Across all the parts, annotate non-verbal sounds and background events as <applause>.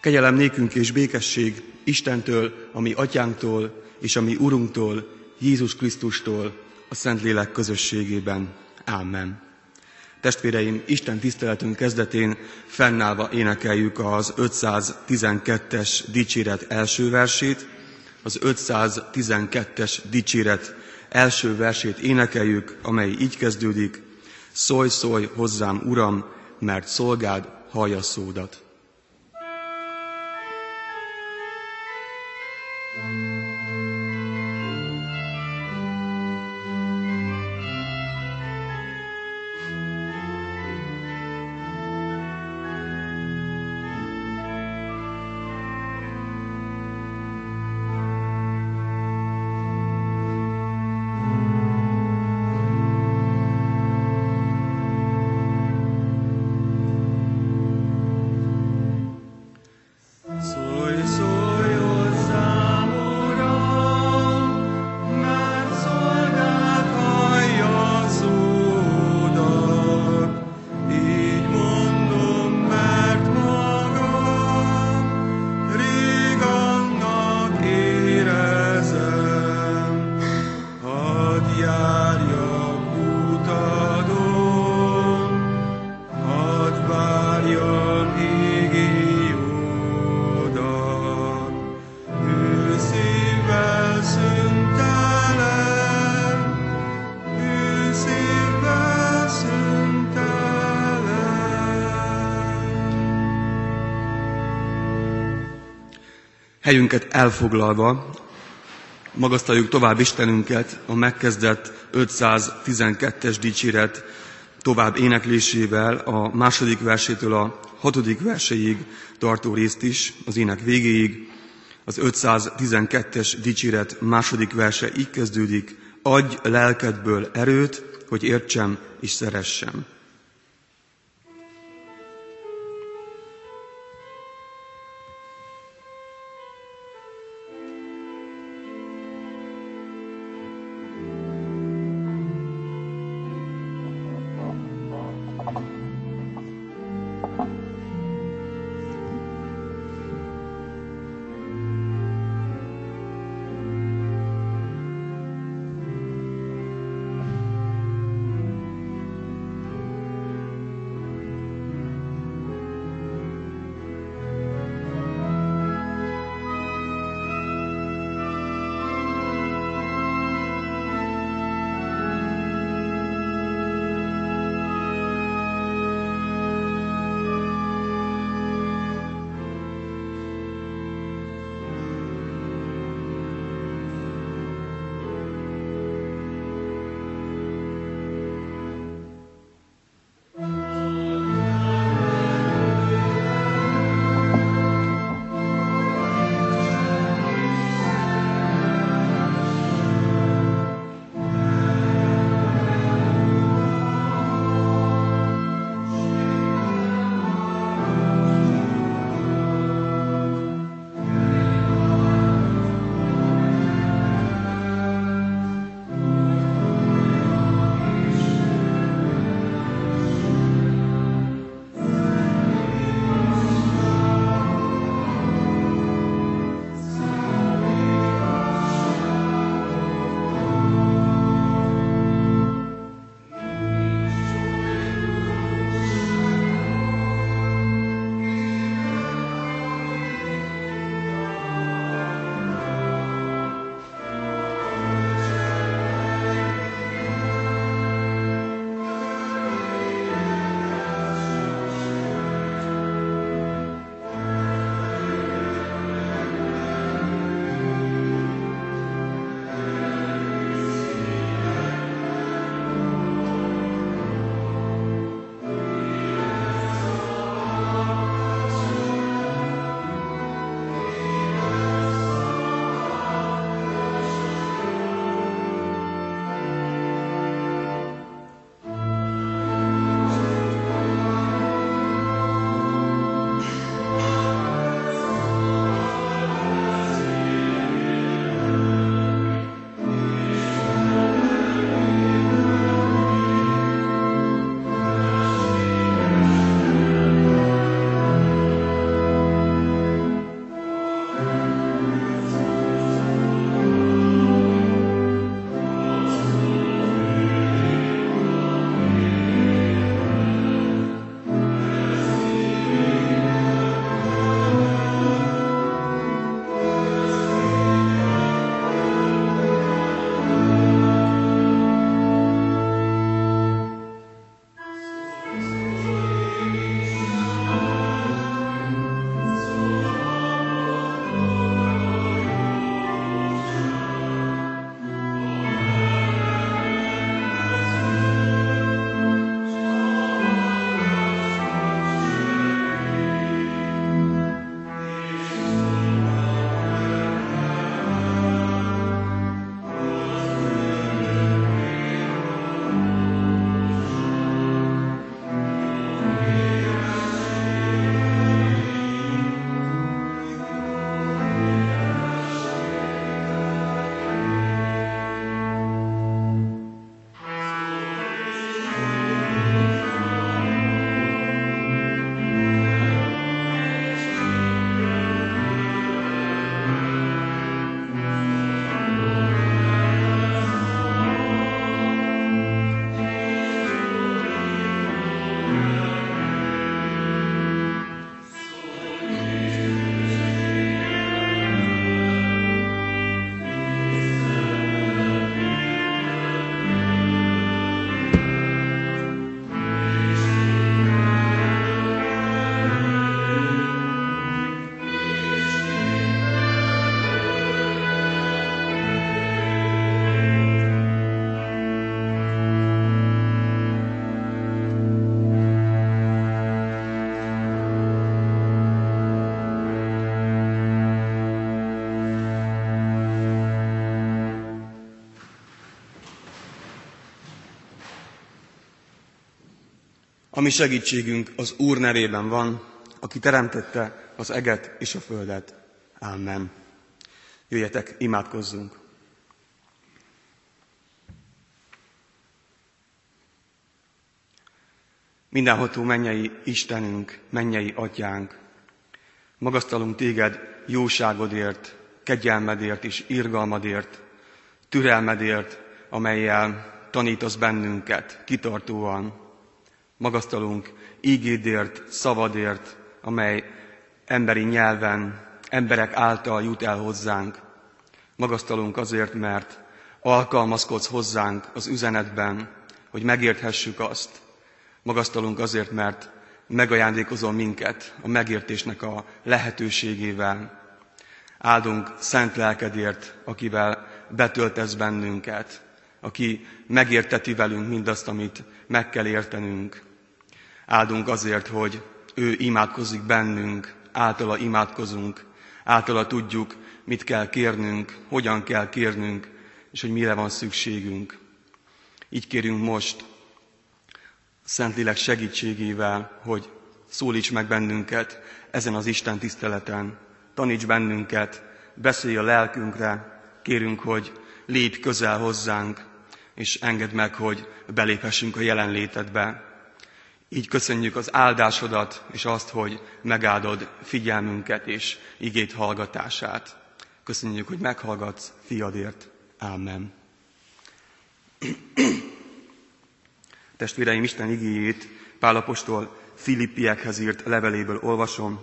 Kegyelem nékünk és békesség Istentől, a mi atyánktól és a mi Urunktól, Jézus Krisztustól, a Szentlélek közösségében. Ámen. Testvéreim, Isten tiszteletünk kezdetén fennállva énekeljük az 512-es dicséret első versét, az 512-es dicséret első versét énekeljük, amely így kezdődik, Szólj, szólj hozzám, Uram, mert szolgád hallja szódat. Helyünket elfoglalva, magasztaljuk tovább Istenünket a megkezdett 512-es dicséret tovább éneklésével a második versétől a hatodik verséig tartó részt is, az ének végéig. Az 512-es dicséret második verse így kezdődik, adj lelkedből erőt, hogy értsem és szeressem. Ami segítségünk az Úr nevében van, aki teremtette az eget és a földet. Amen. Jöjjetek, imádkozzunk! Mindenható mennyei Istenünk, mennyei Atyánk, magasztalunk Téged jóságodért, kegyelmedért és irgalmadért, türelmedért, amelyel tanítasz bennünket kitartóan. Magasztalunk ígédért, szavadért, amely emberi nyelven, emberek által jut el hozzánk. Magasztalunk azért, mert alkalmazkodsz hozzánk az üzenetben, hogy megérthessük azt. Magasztalunk azért, mert megajándékozol minket a megértésnek a lehetőségével. Áldunk szent lelkedért, akivel betöltesz bennünket, aki megérteti velünk mindazt, amit meg kell értenünk. Áldunk azért, hogy ő imádkozik bennünk, általa imádkozunk, általa tudjuk, mit kell kérnünk, hogyan kell kérnünk, és hogy mire van szükségünk. Így kérünk most Szentlélek segítségével, hogy szólíts meg bennünket ezen az Isten tiszteleten, taníts bennünket, beszélj a lelkünkre, kérünk, hogy lépj közel hozzánk, és engedd meg, hogy beléphessünk a jelenlétedbe. Így köszönjük az áldásodat, és azt, hogy megáldod figyelmünket és igét hallgatását. Köszönjük, hogy meghallgatsz fiadért. Amen. <clears throat> Testvéreim, Isten igéjét Pálapostól Filippiekhez írt leveléből olvasom.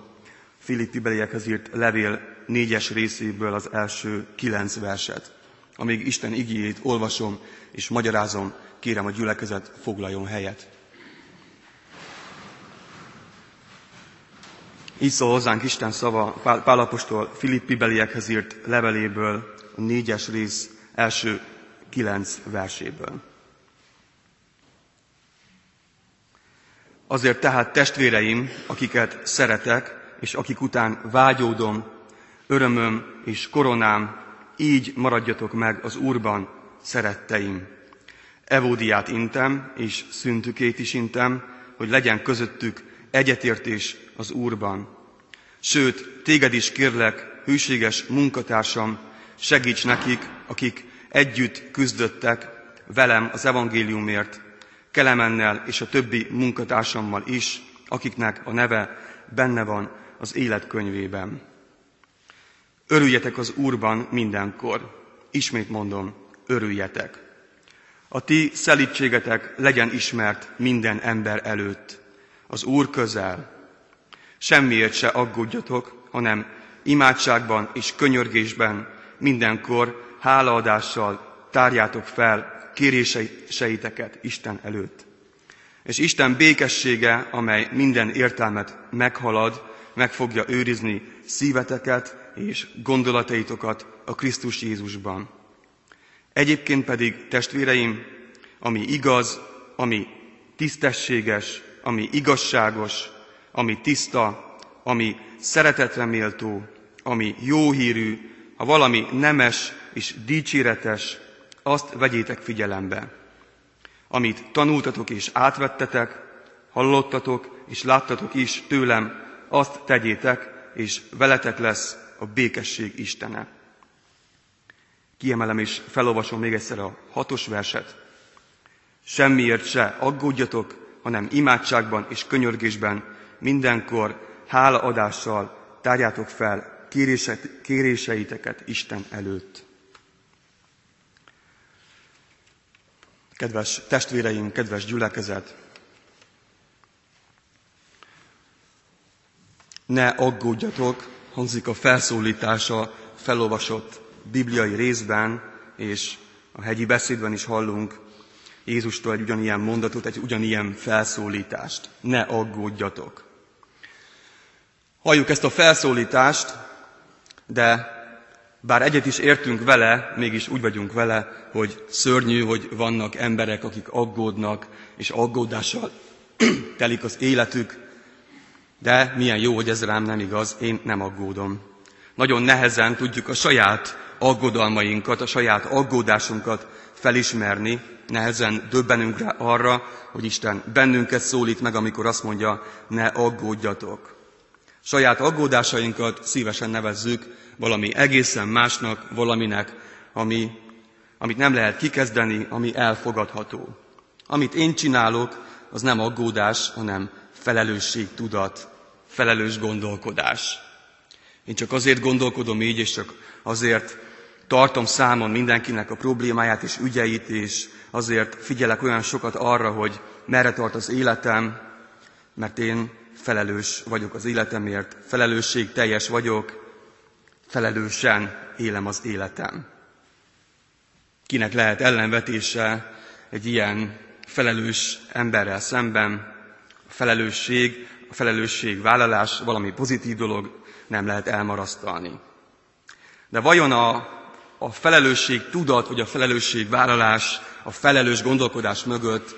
Filippi beliekhez írt levél négyes részéből az első kilenc verset. Amíg Isten igéjét olvasom és magyarázom, kérem a gyülekezet foglaljon helyet. Így szól hozzánk Isten szava Pálapostól Filippi beliekhez írt leveléből, a négyes rész első kilenc verséből. Azért tehát testvéreim, akiket szeretek, és akik után vágyódom, örömöm és koronám, így maradjatok meg az Úrban, szeretteim. Evódiát intem, és szüntükét is intem, hogy legyen közöttük egyetértés az Úrban. Sőt, téged is kérlek, hűséges munkatársam, segíts nekik, akik együtt küzdöttek velem az evangéliumért, Kelemennel és a többi munkatársammal is, akiknek a neve benne van az életkönyvében. Örüljetek az Úrban mindenkor. Ismét mondom, örüljetek. A ti szelítségetek legyen ismert minden ember előtt. Az Úr közel. Semmiért se aggódjatok, hanem imádságban és könyörgésben mindenkor hálaadással tárjátok fel kéréseiteket Isten előtt. És Isten békessége, amely minden értelmet meghalad, meg fogja őrizni szíveteket és gondolataitokat a Krisztus Jézusban. Egyébként pedig, testvéreim, ami igaz, ami tisztességes, ami igazságos, ami tiszta, ami szeretetre méltó, ami jó hírű, ha valami nemes és dicséretes, azt vegyétek figyelembe. Amit tanultatok és átvettetek, hallottatok és láttatok is tőlem, azt tegyétek, és veletek lesz a békesség Istene. Kiemelem és felolvasom még egyszer a hatos verset. Semmiért se aggódjatok, hanem imádságban és könyörgésben mindenkor hálaadással tárjátok fel kéréseiteket Isten előtt. Kedves testvéreim, kedves gyülekezet! Ne aggódjatok, hangzik a felszólítása felolvasott bibliai részben, és a hegyi beszédben is hallunk Jézustól egy ugyanilyen mondatot, egy ugyanilyen felszólítást. Ne aggódjatok. Halljuk ezt a felszólítást, de bár egyet is értünk vele, mégis úgy vagyunk vele, hogy szörnyű, hogy vannak emberek, akik aggódnak, és aggódással <clears throat> telik az életük, de milyen jó, hogy ez rám nem igaz, én nem aggódom. Nagyon nehezen tudjuk a saját aggodalmainkat, a saját aggódásunkat felismerni, nehezen döbbenünk rá arra, hogy Isten bennünket szólít meg, amikor azt mondja, ne aggódjatok. Saját aggódásainkat szívesen nevezzük valami egészen másnak, valaminek, ami, amit nem lehet kikezdeni, ami elfogadható. Amit én csinálok, az nem aggódás, hanem felelősségtudat, felelős gondolkodás. Én csak azért gondolkodom így, és csak azért tartom számon mindenkinek a problémáját és ügyeit, és azért figyelek olyan sokat arra, hogy merre tart az életem, mert én felelős vagyok az életemért, felelősség teljes vagyok, felelősen élem az életem. Kinek lehet ellenvetése egy ilyen felelős emberrel szemben? A felelősség, a felelősség vállalás valami pozitív dolog, nem lehet elmarasztalni. De vajon a, a felelősség tudat, vagy a felelősség vállalás, a felelős gondolkodás mögött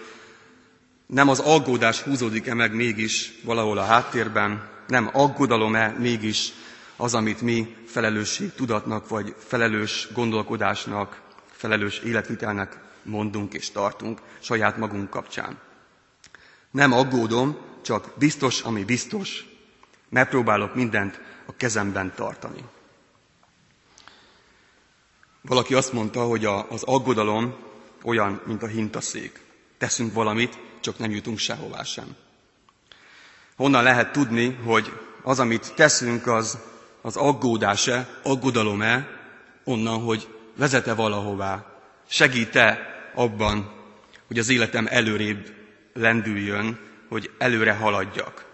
nem az aggódás húzódik-e meg mégis valahol a háttérben, nem aggodalom-e mégis az, amit mi felelősség tudatnak, vagy felelős gondolkodásnak, felelős életvitelnek mondunk és tartunk saját magunk kapcsán. Nem aggódom, csak biztos, ami biztos. Megpróbálok mindent a kezemben tartani. Valaki azt mondta, hogy a, az aggodalom olyan, mint a hintaszék. Teszünk valamit, csak nem jutunk sehová sem. Honnan lehet tudni, hogy az, amit teszünk, az, az aggódás-e, aggodalom-e, onnan, hogy vezete valahová, segít-e abban, hogy az életem előrébb lendüljön, hogy előre haladjak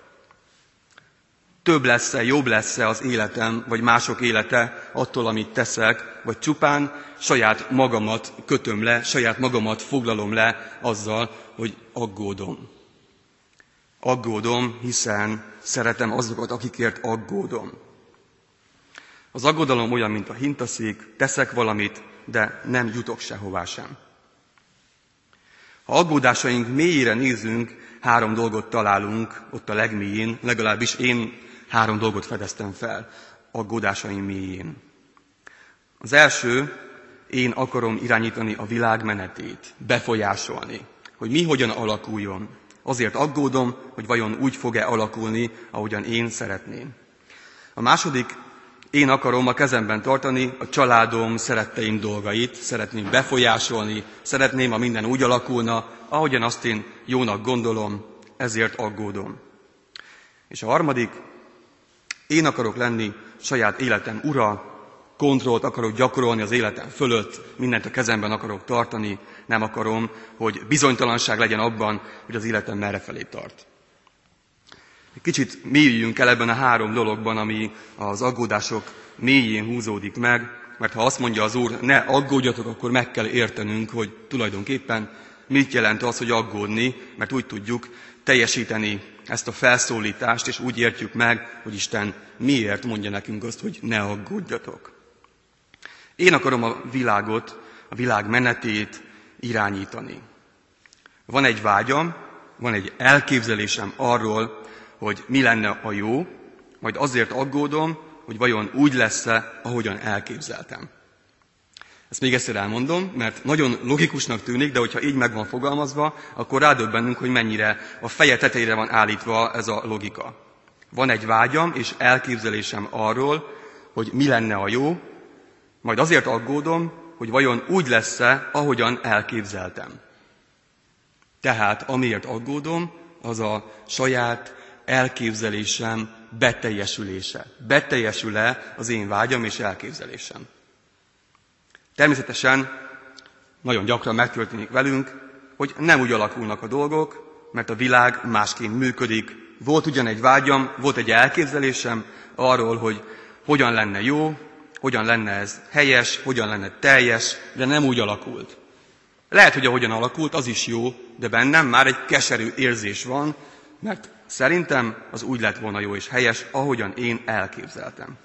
több lesz-e, jobb lesz-e az életem, vagy mások élete attól, amit teszek, vagy csupán saját magamat kötöm le, saját magamat foglalom le azzal, hogy aggódom. Aggódom, hiszen szeretem azokat, akikért aggódom. Az aggodalom olyan, mint a hintaszék, teszek valamit, de nem jutok sehová sem. Ha aggódásaink mélyére nézünk, három dolgot találunk ott a legmélyén, legalábbis én három dolgot fedeztem fel aggódásaim mélyén. Az első, én akarom irányítani a világ menetét, befolyásolni, hogy mi hogyan alakuljon. Azért aggódom, hogy vajon úgy fog-e alakulni, ahogyan én szeretném. A második, én akarom a kezemben tartani a családom, szeretteim dolgait, szeretném befolyásolni, szeretném, ha minden úgy alakulna, ahogyan azt én jónak gondolom, ezért aggódom. És a harmadik, én akarok lenni saját életem ura, kontrollt akarok gyakorolni az életem fölött, mindent a kezemben akarok tartani, nem akarom, hogy bizonytalanság legyen abban, hogy az életem merre felé tart. Kicsit mélyüljünk el ebben a három dologban, ami az aggódások mélyén húzódik meg, mert ha azt mondja az Úr, ne aggódjatok, akkor meg kell értenünk, hogy tulajdonképpen mit jelent az, hogy aggódni, mert úgy tudjuk teljesíteni ezt a felszólítást, és úgy értjük meg, hogy Isten miért mondja nekünk azt, hogy ne aggódjatok. Én akarom a világot, a világ menetét irányítani. Van egy vágyam, van egy elképzelésem arról, hogy mi lenne a jó, majd azért aggódom, hogy vajon úgy lesz-e, ahogyan elképzeltem. Ezt még egyszer elmondom, mert nagyon logikusnak tűnik, de hogyha így meg van fogalmazva, akkor rádöbbenünk, hogy mennyire a feje tetejére van állítva ez a logika. Van egy vágyam és elképzelésem arról, hogy mi lenne a jó, majd azért aggódom, hogy vajon úgy lesz-e, ahogyan elképzeltem. Tehát amiért aggódom, az a saját elképzelésem beteljesülése. Beteljesül-e az én vágyam és elképzelésem. Természetesen nagyon gyakran megtörténik velünk, hogy nem úgy alakulnak a dolgok, mert a világ másként működik. Volt ugyan egy vágyam, volt egy elképzelésem arról, hogy hogyan lenne jó, hogyan lenne ez helyes, hogyan lenne teljes, de nem úgy alakult. Lehet, hogy ahogyan alakult, az is jó, de bennem már egy keserű érzés van, mert szerintem az úgy lett volna jó és helyes, ahogyan én elképzeltem.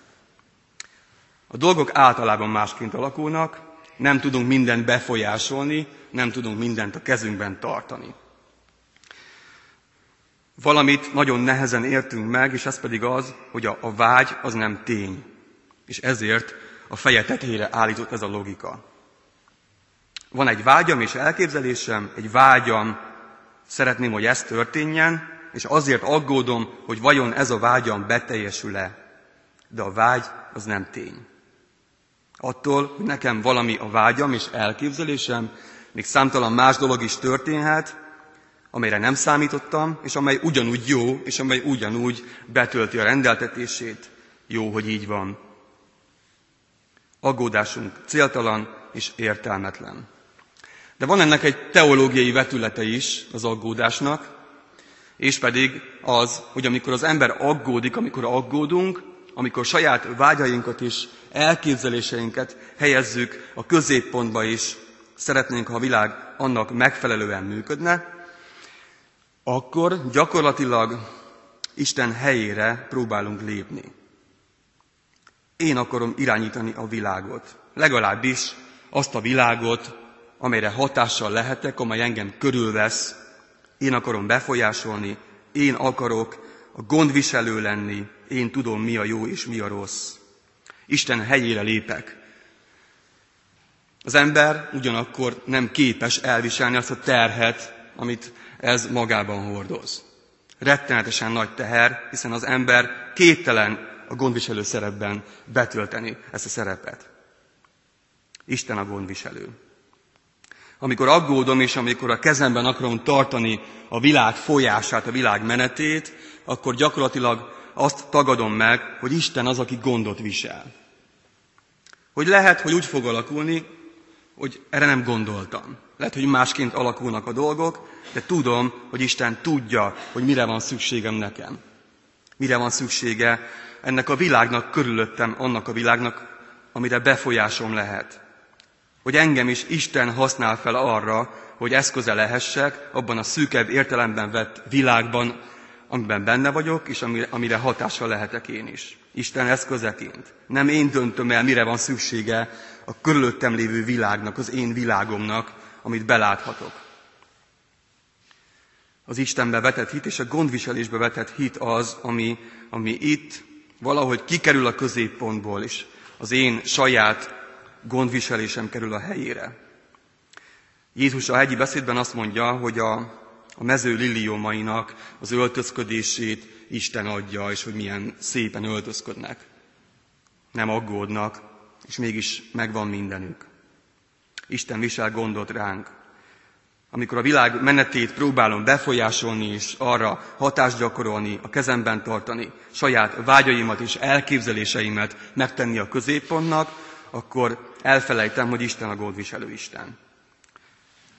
A dolgok általában másként alakulnak, nem tudunk mindent befolyásolni, nem tudunk mindent a kezünkben tartani. Valamit nagyon nehezen értünk meg, és ez pedig az, hogy a, a vágy az nem tény. És ezért a feje tetejére állított ez a logika. Van egy vágyam és elképzelésem, egy vágyam, szeretném, hogy ez történjen, és azért aggódom, hogy vajon ez a vágyam beteljesül-e. De a vágy az nem tény. Attól, hogy nekem valami a vágyam és elképzelésem, még számtalan más dolog is történhet, amelyre nem számítottam, és amely ugyanúgy jó, és amely ugyanúgy betölti a rendeltetését. Jó, hogy így van. Aggódásunk céltalan és értelmetlen. De van ennek egy teológiai vetülete is az aggódásnak, és pedig az, hogy amikor az ember aggódik, amikor aggódunk, amikor saját vágyainkat és elképzeléseinket helyezzük a középpontba is, szeretnénk, ha a világ annak megfelelően működne, akkor gyakorlatilag Isten helyére próbálunk lépni. Én akarom irányítani a világot, legalábbis azt a világot, amelyre hatással lehetek, amely engem körülvesz, én akarom befolyásolni, én akarok a gondviselő lenni, én tudom, mi a jó és mi a rossz. Isten helyére lépek. Az ember ugyanakkor nem képes elviselni azt a terhet, amit ez magában hordoz. Rettenetesen nagy teher, hiszen az ember képtelen a gondviselő szerepben betölteni ezt a szerepet. Isten a gondviselő. Amikor aggódom, és amikor a kezemben akarom tartani a világ folyását, a világ menetét, akkor gyakorlatilag azt tagadom meg, hogy Isten az, aki gondot visel. Hogy lehet, hogy úgy fog alakulni, hogy erre nem gondoltam. Lehet, hogy másként alakulnak a dolgok, de tudom, hogy Isten tudja, hogy mire van szükségem nekem. Mire van szüksége ennek a világnak körülöttem, annak a világnak, amire befolyásom lehet. Hogy engem is Isten használ fel arra, hogy eszköze lehessek abban a szűkebb értelemben vett világban, amiben benne vagyok, és amire hatással lehetek én is. Isten eszközeként. Nem én döntöm el, mire van szüksége a körülöttem lévő világnak, az én világomnak, amit beláthatok. Az Istenbe vetett hit és a gondviselésbe vetett hit az, ami, ami itt valahogy kikerül a középpontból, és az én saját gondviselésem kerül a helyére. Jézus a hegyi beszédben azt mondja, hogy a, a mező liliomainak az öltözködését Isten adja, és hogy milyen szépen öltözködnek. Nem aggódnak, és mégis megvan mindenük. Isten visel gondot ránk. Amikor a világ menetét próbálom befolyásolni és arra hatást gyakorolni, a kezemben tartani, saját vágyaimat és elképzeléseimet megtenni a középpontnak, akkor elfelejtem, hogy Isten a gondviselő Isten.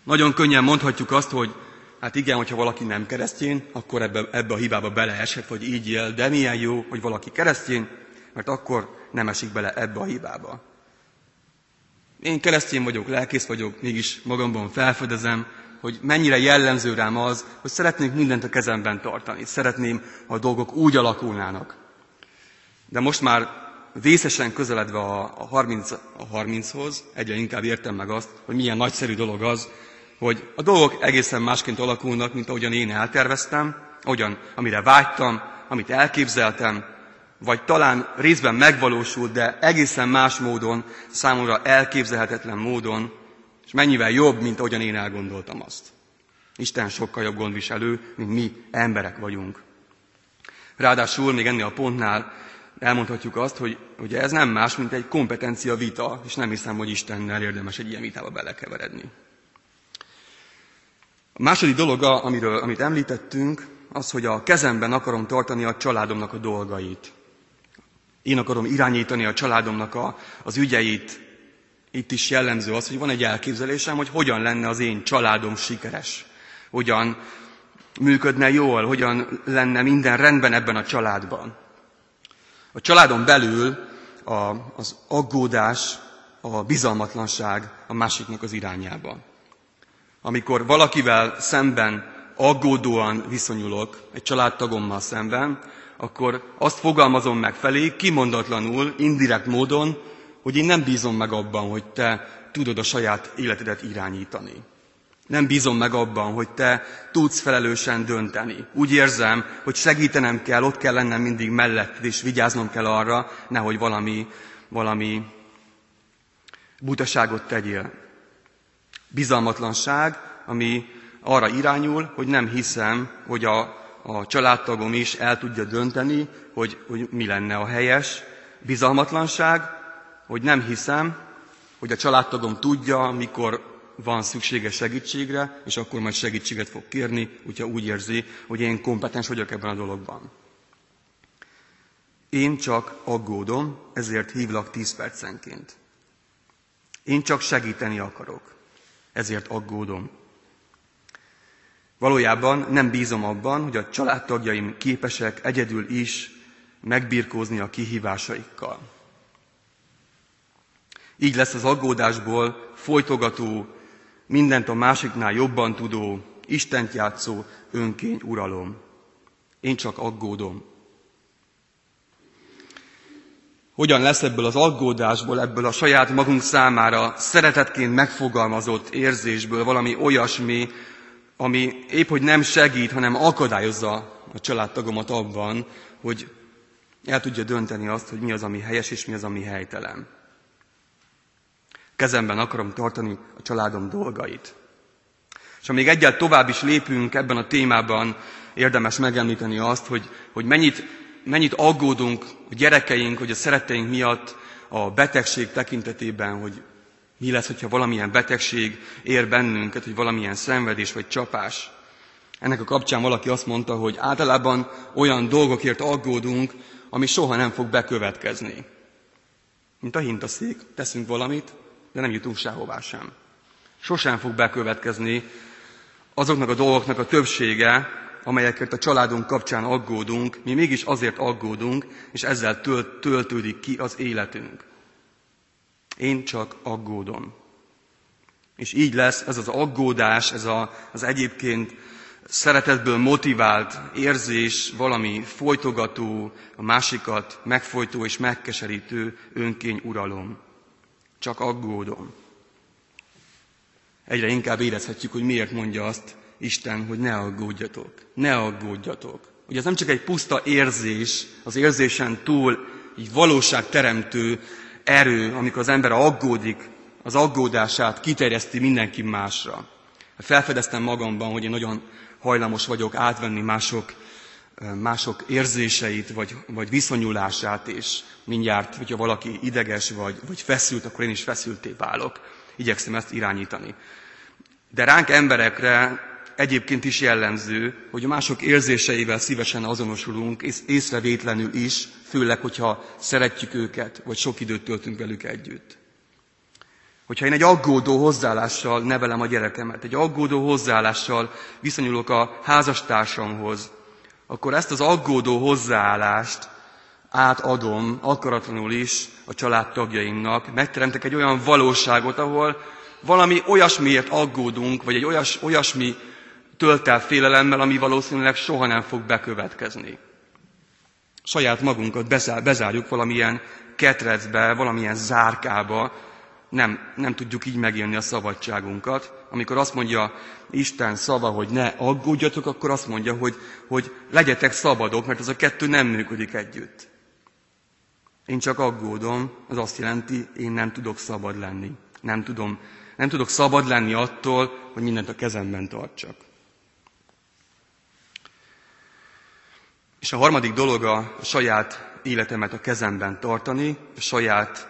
Nagyon könnyen mondhatjuk azt, hogy hát igen, hogyha valaki nem keresztény, akkor ebbe, ebbe a hibába beleeshet, hogy így él, de milyen jó, hogy valaki keresztény, mert akkor nem esik bele ebbe a hibába. Én keresztény vagyok, lelkész vagyok, mégis magamban felfedezem, hogy mennyire jellemző rám az, hogy szeretnék mindent a kezemben tartani. Szeretném, ha a dolgok úgy alakulnának. De most már vészesen közeledve a, 30, a 30-hoz, egyre inkább értem meg azt, hogy milyen nagyszerű dolog az, hogy a dolgok egészen másként alakulnak, mint ahogyan én elterveztem, ahogyan, amire vágytam, amit elképzeltem, vagy talán részben megvalósult, de egészen más módon, számomra elképzelhetetlen módon, és mennyivel jobb, mint ahogyan én elgondoltam azt. Isten sokkal jobb gondviselő, mint mi emberek vagyunk. Ráadásul még ennél a pontnál elmondhatjuk azt, hogy ugye ez nem más, mint egy kompetencia vita, és nem hiszem, hogy Istennel érdemes egy ilyen vitába belekeveredni. A második dolog, amiről, amit említettünk, az, hogy a kezemben akarom tartani a családomnak a dolgait. Én akarom irányítani a családomnak a, az ügyeit. Itt is jellemző az, hogy van egy elképzelésem, hogy hogyan lenne az én családom sikeres. Hogyan működne jól, hogyan lenne minden rendben ebben a családban. A családon belül a, az aggódás, a bizalmatlanság a másiknak az irányába. Amikor valakivel szemben aggódóan viszonyulok, egy családtagommal szemben, akkor azt fogalmazom meg felé, kimondatlanul, indirekt módon, hogy én nem bízom meg abban, hogy te tudod a saját életedet irányítani. Nem bízom meg abban, hogy te tudsz felelősen dönteni. Úgy érzem, hogy segítenem kell, ott kell lennem mindig mellett, és vigyáznom kell arra, nehogy valami, valami butaságot tegyél. Bizalmatlanság, ami arra irányul, hogy nem hiszem, hogy a, a családtagom is el tudja dönteni, hogy, hogy mi lenne a helyes. Bizalmatlanság, hogy nem hiszem, hogy a családtagom tudja, mikor van szüksége segítségre, és akkor majd segítséget fog kérni, hogyha úgy érzi, hogy én kompetens vagyok ebben a dologban. Én csak aggódom, ezért hívlak tíz percenként. Én csak segíteni akarok, ezért aggódom. Valójában nem bízom abban, hogy a családtagjaim képesek egyedül is megbirkózni a kihívásaikkal. Így lesz az aggódásból folytogató, mindent a másiknál jobban tudó, Istent játszó önkény uralom. Én csak aggódom. Hogyan lesz ebből az aggódásból, ebből a saját magunk számára szeretetként megfogalmazott érzésből valami olyasmi, ami épp hogy nem segít, hanem akadályozza a családtagomat abban, hogy el tudja dönteni azt, hogy mi az, ami helyes, és mi az, ami helytelen. Kezemben akarom tartani a családom dolgait. És ha még egyet tovább is lépünk ebben a témában, érdemes megemlíteni azt, hogy, hogy mennyit, mennyit aggódunk a gyerekeink, hogy a szeretteink miatt a betegség tekintetében, hogy mi lesz, hogyha valamilyen betegség ér bennünket, hogy valamilyen szenvedés vagy csapás. Ennek a kapcsán valaki azt mondta, hogy általában olyan dolgokért aggódunk, ami soha nem fog bekövetkezni. Mint a hintaszék, teszünk valamit, de nem jutunk sehová sem. Sosem fog bekövetkezni azoknak a dolgoknak a többsége, amelyekért a családunk kapcsán aggódunk, mi mégis azért aggódunk, és ezzel tölt, töltődik ki az életünk. Én csak aggódom. És így lesz ez az aggódás, ez a, az egyébként szeretetből motivált érzés, valami folytogató, a másikat megfojtó és megkeserítő önkény uralom. Csak aggódom. Egyre inkább érezhetjük, hogy miért mondja azt Isten, hogy ne aggódjatok, ne aggódjatok. Hogy ez nem csak egy puszta érzés, az érzésen túl így valóságteremtő erő, amikor az ember aggódik, az aggódását kiterjeszti mindenki másra. Felfedeztem magamban, hogy én nagyon hajlamos vagyok átvenni mások, mások érzéseit, vagy, vagy viszonyulását, és mindjárt, hogyha valaki ideges vagy, vagy feszült, akkor én is feszülté válok. Igyekszem ezt irányítani. De ránk emberekre egyébként is jellemző, hogy a mások érzéseivel szívesen azonosulunk, és észrevétlenül is, főleg, hogyha szeretjük őket, vagy sok időt töltünk velük együtt. Hogyha én egy aggódó hozzáállással nevelem a gyerekemet, egy aggódó hozzáállással viszonyulok a házastársamhoz, akkor ezt az aggódó hozzáállást átadom akaratlanul is a családtagjaimnak, megteremtek egy olyan valóságot, ahol valami olyasmiért aggódunk, vagy egy olyas, olyasmi tölt el félelemmel, ami valószínűleg soha nem fog bekövetkezni. Saját magunkat bezárjuk valamilyen ketrecbe, valamilyen zárkába, nem, nem tudjuk így megélni a szabadságunkat. Amikor azt mondja Isten szava, hogy ne aggódjatok, akkor azt mondja, hogy, hogy legyetek szabadok, mert ez a kettő nem működik együtt. Én csak aggódom, az azt jelenti, én nem tudok szabad lenni. Nem, tudom, nem tudok szabad lenni attól, hogy mindent a kezemben tartsak. És a harmadik dolog a saját életemet a kezemben tartani, a saját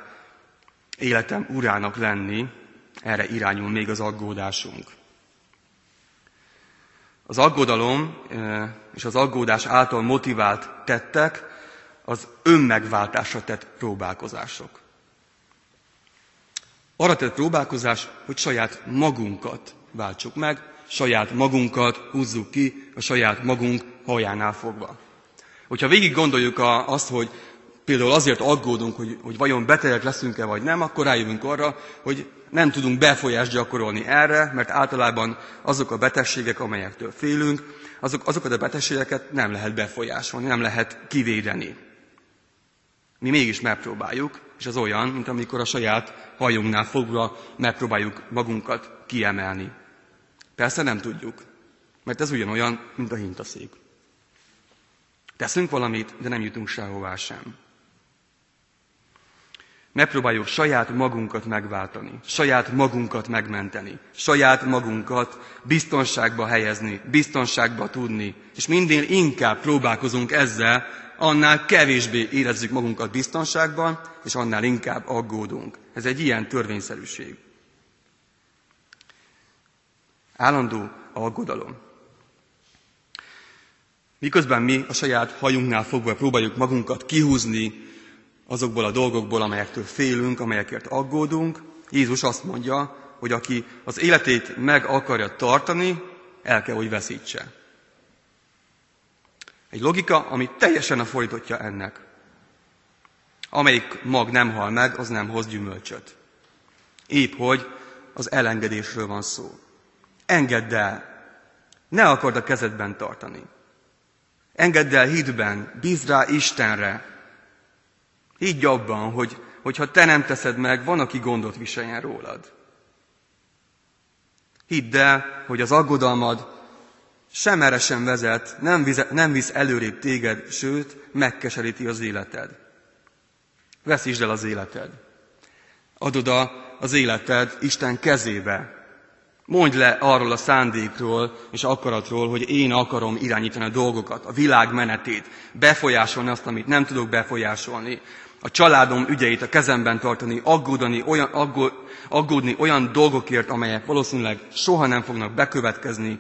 életem urának lenni, erre irányul még az aggódásunk. Az aggodalom és az aggódás által motivált tettek az önmegváltásra tett próbálkozások. Arra tett próbálkozás, hogy saját magunkat váltsuk meg, saját magunkat húzzuk ki a saját magunk hajánál fogva. Hogyha végig gondoljuk azt, hogy például azért aggódunk, hogy, hogy vajon betegek leszünk-e vagy nem, akkor rájövünk arra, hogy nem tudunk befolyást gyakorolni erre, mert általában azok a betegségek, amelyektől félünk, azok, azokat a betegségeket nem lehet befolyásolni, nem lehet kivédeni. Mi mégis megpróbáljuk, és az olyan, mint amikor a saját hajunknál fogva megpróbáljuk magunkat kiemelni. Persze nem tudjuk, mert ez ugyanolyan, mint a hintaszék. Teszünk valamit, de nem jutunk sehová sem. Megpróbáljuk saját magunkat megváltani, saját magunkat megmenteni, saját magunkat biztonságba helyezni, biztonságba tudni, és minél inkább próbálkozunk ezzel, annál kevésbé érezzük magunkat biztonságban, és annál inkább aggódunk. Ez egy ilyen törvényszerűség. Állandó aggodalom. Miközben mi a saját hajunknál fogva próbáljuk magunkat kihúzni azokból a dolgokból, amelyektől félünk, amelyekért aggódunk, Jézus azt mondja, hogy aki az életét meg akarja tartani, el kell, hogy veszítse. Egy logika, ami teljesen a folytatja ennek. Amelyik mag nem hal meg, az nem hoz gyümölcsöt. Épp hogy az elengedésről van szó. Engedd el. Ne akard a kezedben tartani. Engedd el hitben, bízd rá Istenre. Higgy abban, hogy, hogyha te nem teszed meg, van, aki gondot viseljen rólad. Hidd el, hogy az aggodalmad sem erre sem vezet, nem, vize, nem visz előrébb téged, sőt, megkeseríti az életed. Veszítsd el az életed. Adod az életed Isten kezébe. Mondj le arról a szándékról és akaratról, hogy én akarom irányítani a dolgokat, a világ menetét, befolyásolni azt, amit nem tudok befolyásolni, a családom ügyeit a kezemben tartani, aggódani olyan, aggód, aggódni olyan dolgokért, amelyek valószínűleg soha nem fognak bekövetkezni,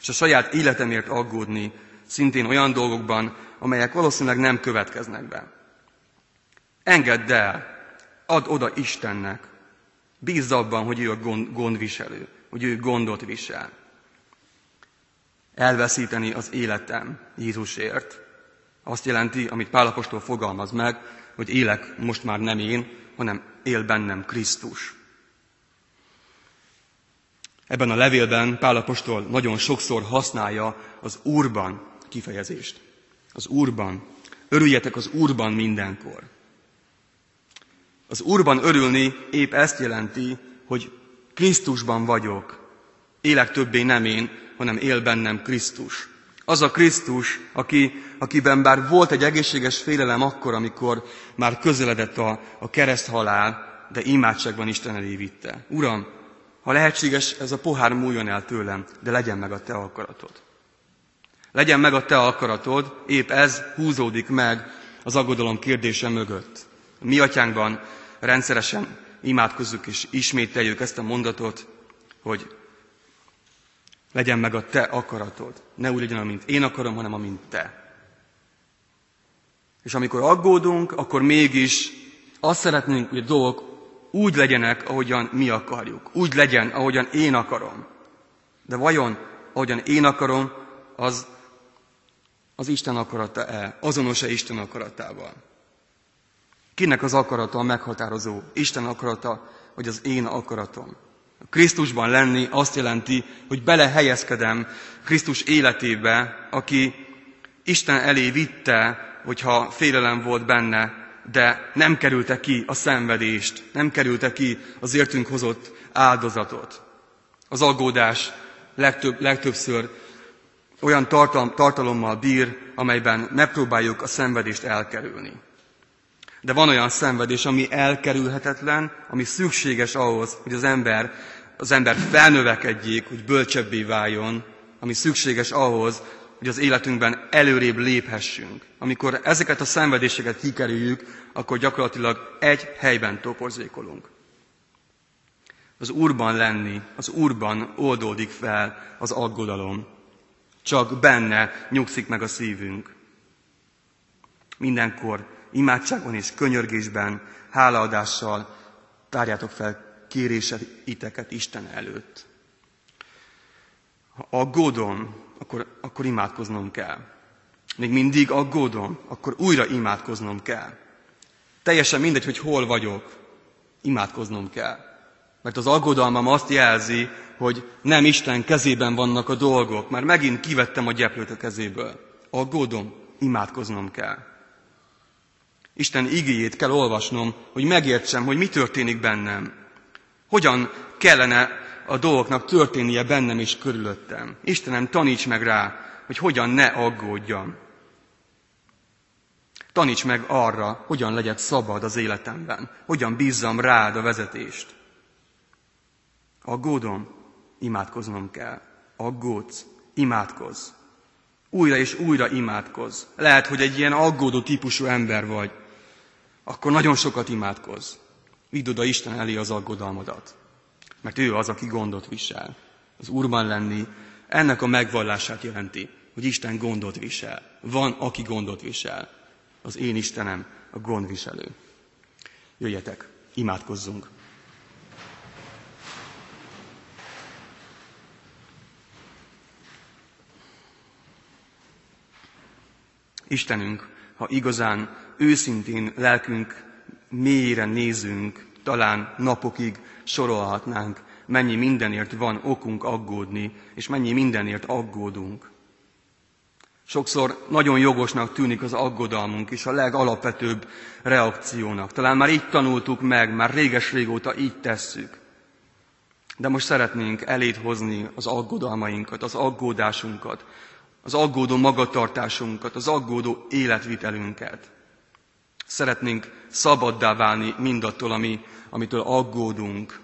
és a saját életemért aggódni, szintén olyan dolgokban, amelyek valószínűleg nem következnek be. Engedd el, add oda Istennek, bízz abban, hogy ő a gond, gondviselő, hogy ő gondot visel. Elveszíteni az életem Jézusért azt jelenti, amit Pálapostól fogalmaz meg, hogy élek most már nem én, hanem él bennem Krisztus. Ebben a levélben Pálapostól nagyon sokszor használja az Úrban kifejezést. Az Úrban. Örüljetek az Úrban mindenkor. Az Úrban örülni épp ezt jelenti, hogy Krisztusban vagyok. Élek többé nem én, hanem él bennem Krisztus. Az a Krisztus, aki, akiben bár volt egy egészséges félelem akkor, amikor már közeledett a, a kereszt halál, de imádságban Isten elé vitte. Uram, ha lehetséges, ez a pohár múljon el tőlem, de legyen meg a te akaratod. Legyen meg a te akaratod, épp ez húzódik meg az aggodalom kérdése mögött. A mi atyánkban rendszeresen imádkozzuk és ismételjük ezt a mondatot, hogy legyen meg a te akaratod. Ne úgy legyen, amint én akarom, hanem amint te. És amikor aggódunk, akkor mégis azt szeretnénk, hogy a dolgok úgy legyenek, ahogyan mi akarjuk. Úgy legyen, ahogyan én akarom. De vajon, ahogyan én akarom, az az Isten akarata-e? Azonos-e Isten akaratával? Kinek az akarata a meghatározó? Isten akarata, vagy az én akaratom? Krisztusban lenni azt jelenti, hogy belehelyezkedem Krisztus életébe, aki Isten elé vitte, hogyha félelem volt benne, de nem kerülte ki a szenvedést, nem kerülte ki az értünk hozott áldozatot. Az aggódás legtöbb, legtöbbször olyan tartalom, tartalommal bír, amelyben megpróbáljuk a szenvedést elkerülni. De van olyan szenvedés, ami elkerülhetetlen, ami szükséges ahhoz, hogy az ember, az ember felnövekedjék, hogy bölcsebbé váljon, ami szükséges ahhoz, hogy az életünkben előrébb léphessünk. Amikor ezeket a szenvedéseket kikerüljük, akkor gyakorlatilag egy helyben toporzékolunk. Az Úrban lenni, az Úrban oldódik fel az aggodalom. Csak benne nyugszik meg a szívünk. Mindenkor imádságban és könyörgésben, hálaadással tárjátok fel kéréseiteket Isten előtt. Ha aggódom, akkor, akkor imádkoznom kell. Még mindig aggódom, akkor újra imádkoznom kell. Teljesen mindegy, hogy hol vagyok, imádkoznom kell. Mert az aggodalmam azt jelzi, hogy nem Isten kezében vannak a dolgok, már megint kivettem a gyeplőt a kezéből. Aggódom, imádkoznom kell. Isten igéjét kell olvasnom, hogy megértsem, hogy mi történik bennem. Hogyan kellene a dolgoknak történnie bennem és körülöttem. Istenem, taníts meg rá, hogy hogyan ne aggódjam. Taníts meg arra, hogyan legyek szabad az életemben, hogyan bízzam rád a vezetést. Aggódom, imádkoznom kell. Aggódsz, imádkozz. Újra és újra imádkozz. Lehet, hogy egy ilyen aggódó típusú ember vagy. Akkor nagyon sokat imádkozz. Vidd oda Isten elé az aggodalmadat. Mert ő az, aki gondot visel. Az Úrban lenni ennek a megvallását jelenti, hogy Isten gondot visel. Van, aki gondot visel. Az én Istenem a gondviselő. Jöjjetek, imádkozzunk. Istenünk, ha igazán őszintén lelkünk mélyére nézünk, talán napokig sorolhatnánk, mennyi mindenért van okunk aggódni, és mennyi mindenért aggódunk. Sokszor nagyon jogosnak tűnik az aggodalmunk és a legalapvetőbb reakciónak. Talán már így tanultuk meg, már réges-régóta így tesszük. De most szeretnénk elét hozni az aggodalmainkat, az aggódásunkat, az aggódó magatartásunkat, az aggódó életvitelünket. Szeretnénk szabaddá válni mindattól, ami, amitől aggódunk.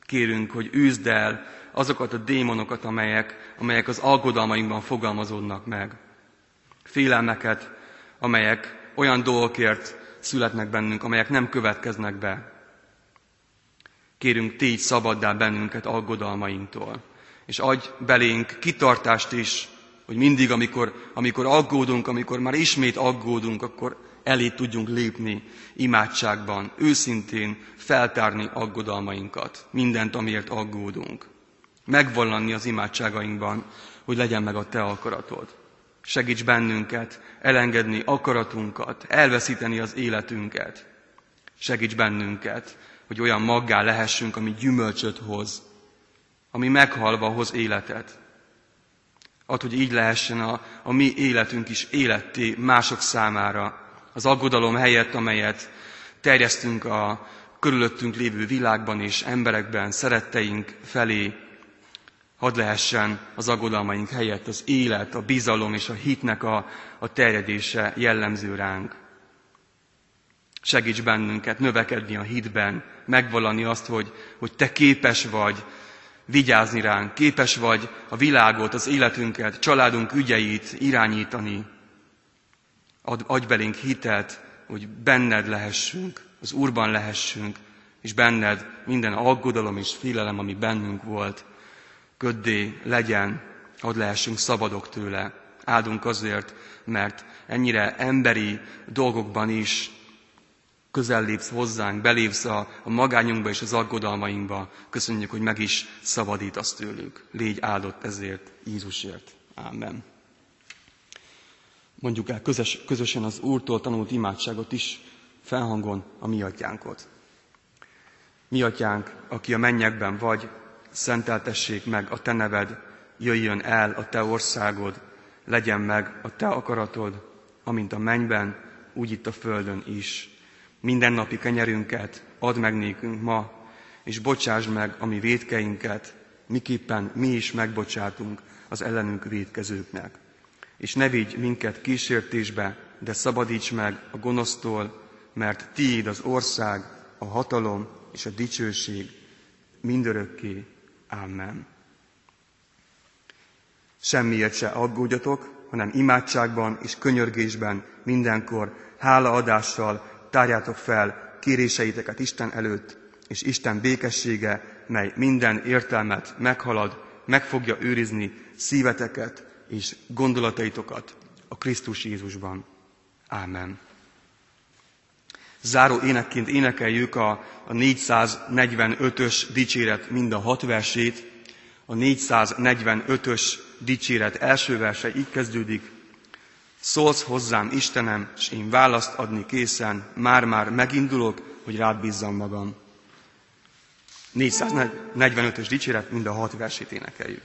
Kérünk, hogy üzd el azokat a démonokat, amelyek, amelyek az aggodalmainkban fogalmazódnak meg. Félelmeket, amelyek olyan dolgokért születnek bennünk, amelyek nem következnek be. Kérünk, tégy szabaddá bennünket aggodalmainktól, és adj belénk kitartást is, hogy mindig, amikor, amikor aggódunk, amikor már ismét aggódunk, akkor elé tudjunk lépni imádságban, őszintén feltárni aggodalmainkat, mindent, amiért aggódunk. Megvallani az imádságainkban, hogy legyen meg a Te akaratod. Segíts bennünket elengedni akaratunkat, elveszíteni az életünket. Segíts bennünket, hogy olyan maggá lehessünk, ami gyümölcsöt hoz, ami meghalva hoz életet. Ad, hogy így lehessen a, a mi életünk is életté mások számára, az aggodalom helyett, amelyet terjesztünk a körülöttünk lévő világban és emberekben, szeretteink felé, hadd lehessen az aggodalmaink helyett az élet, a bizalom és a hitnek a, a terjedése jellemző ránk. Segíts bennünket növekedni a hitben, megvalani azt, hogy, hogy Te képes vagy vigyázni ránk, képes vagy a világot, az életünket, családunk ügyeit irányítani, Ad, adj belénk hitelt, hogy benned lehessünk, az Úrban lehessünk, és benned minden aggodalom és félelem, ami bennünk volt, köddé legyen, hadd lehessünk szabadok tőle. Áldunk azért, mert ennyire emberi dolgokban is közel lépsz hozzánk, belépsz a, a magányunkba és az aggodalmainkba. Köszönjük, hogy meg is szabadítasz tőlük. Légy áldott ezért, Jézusért. Amen mondjuk el közös, közösen az Úrtól tanult imádságot is felhangon a mi atyánkot. Mi atyánk, aki a mennyekben vagy, szenteltessék meg a te neved, jöjjön el a te országod, legyen meg a te akaratod, amint a mennyben, úgy itt a földön is. Minden napi kenyerünket add meg nékünk ma, és bocsásd meg a mi védkeinket, miképpen mi is megbocsátunk az ellenünk védkezőknek és ne vigy minket kísértésbe, de szabadíts meg a gonosztól, mert tiéd az ország, a hatalom és a dicsőség mindörökké. Amen. Semmiért se aggódjatok, hanem imádságban és könyörgésben mindenkor hálaadással tárjátok fel kéréseiteket Isten előtt, és Isten békessége, mely minden értelmet meghalad, meg fogja őrizni szíveteket és gondolataitokat a Krisztus Jézusban. Ámen. Záró énekként énekeljük a, a 445-ös dicséret mind a hat versét. A 445-ös dicséret első verse így kezdődik. Szólsz hozzám, Istenem, és én választ adni készen, már-már megindulok, hogy rád bízzam magam. 445-ös dicséret mind a hat versét énekeljük.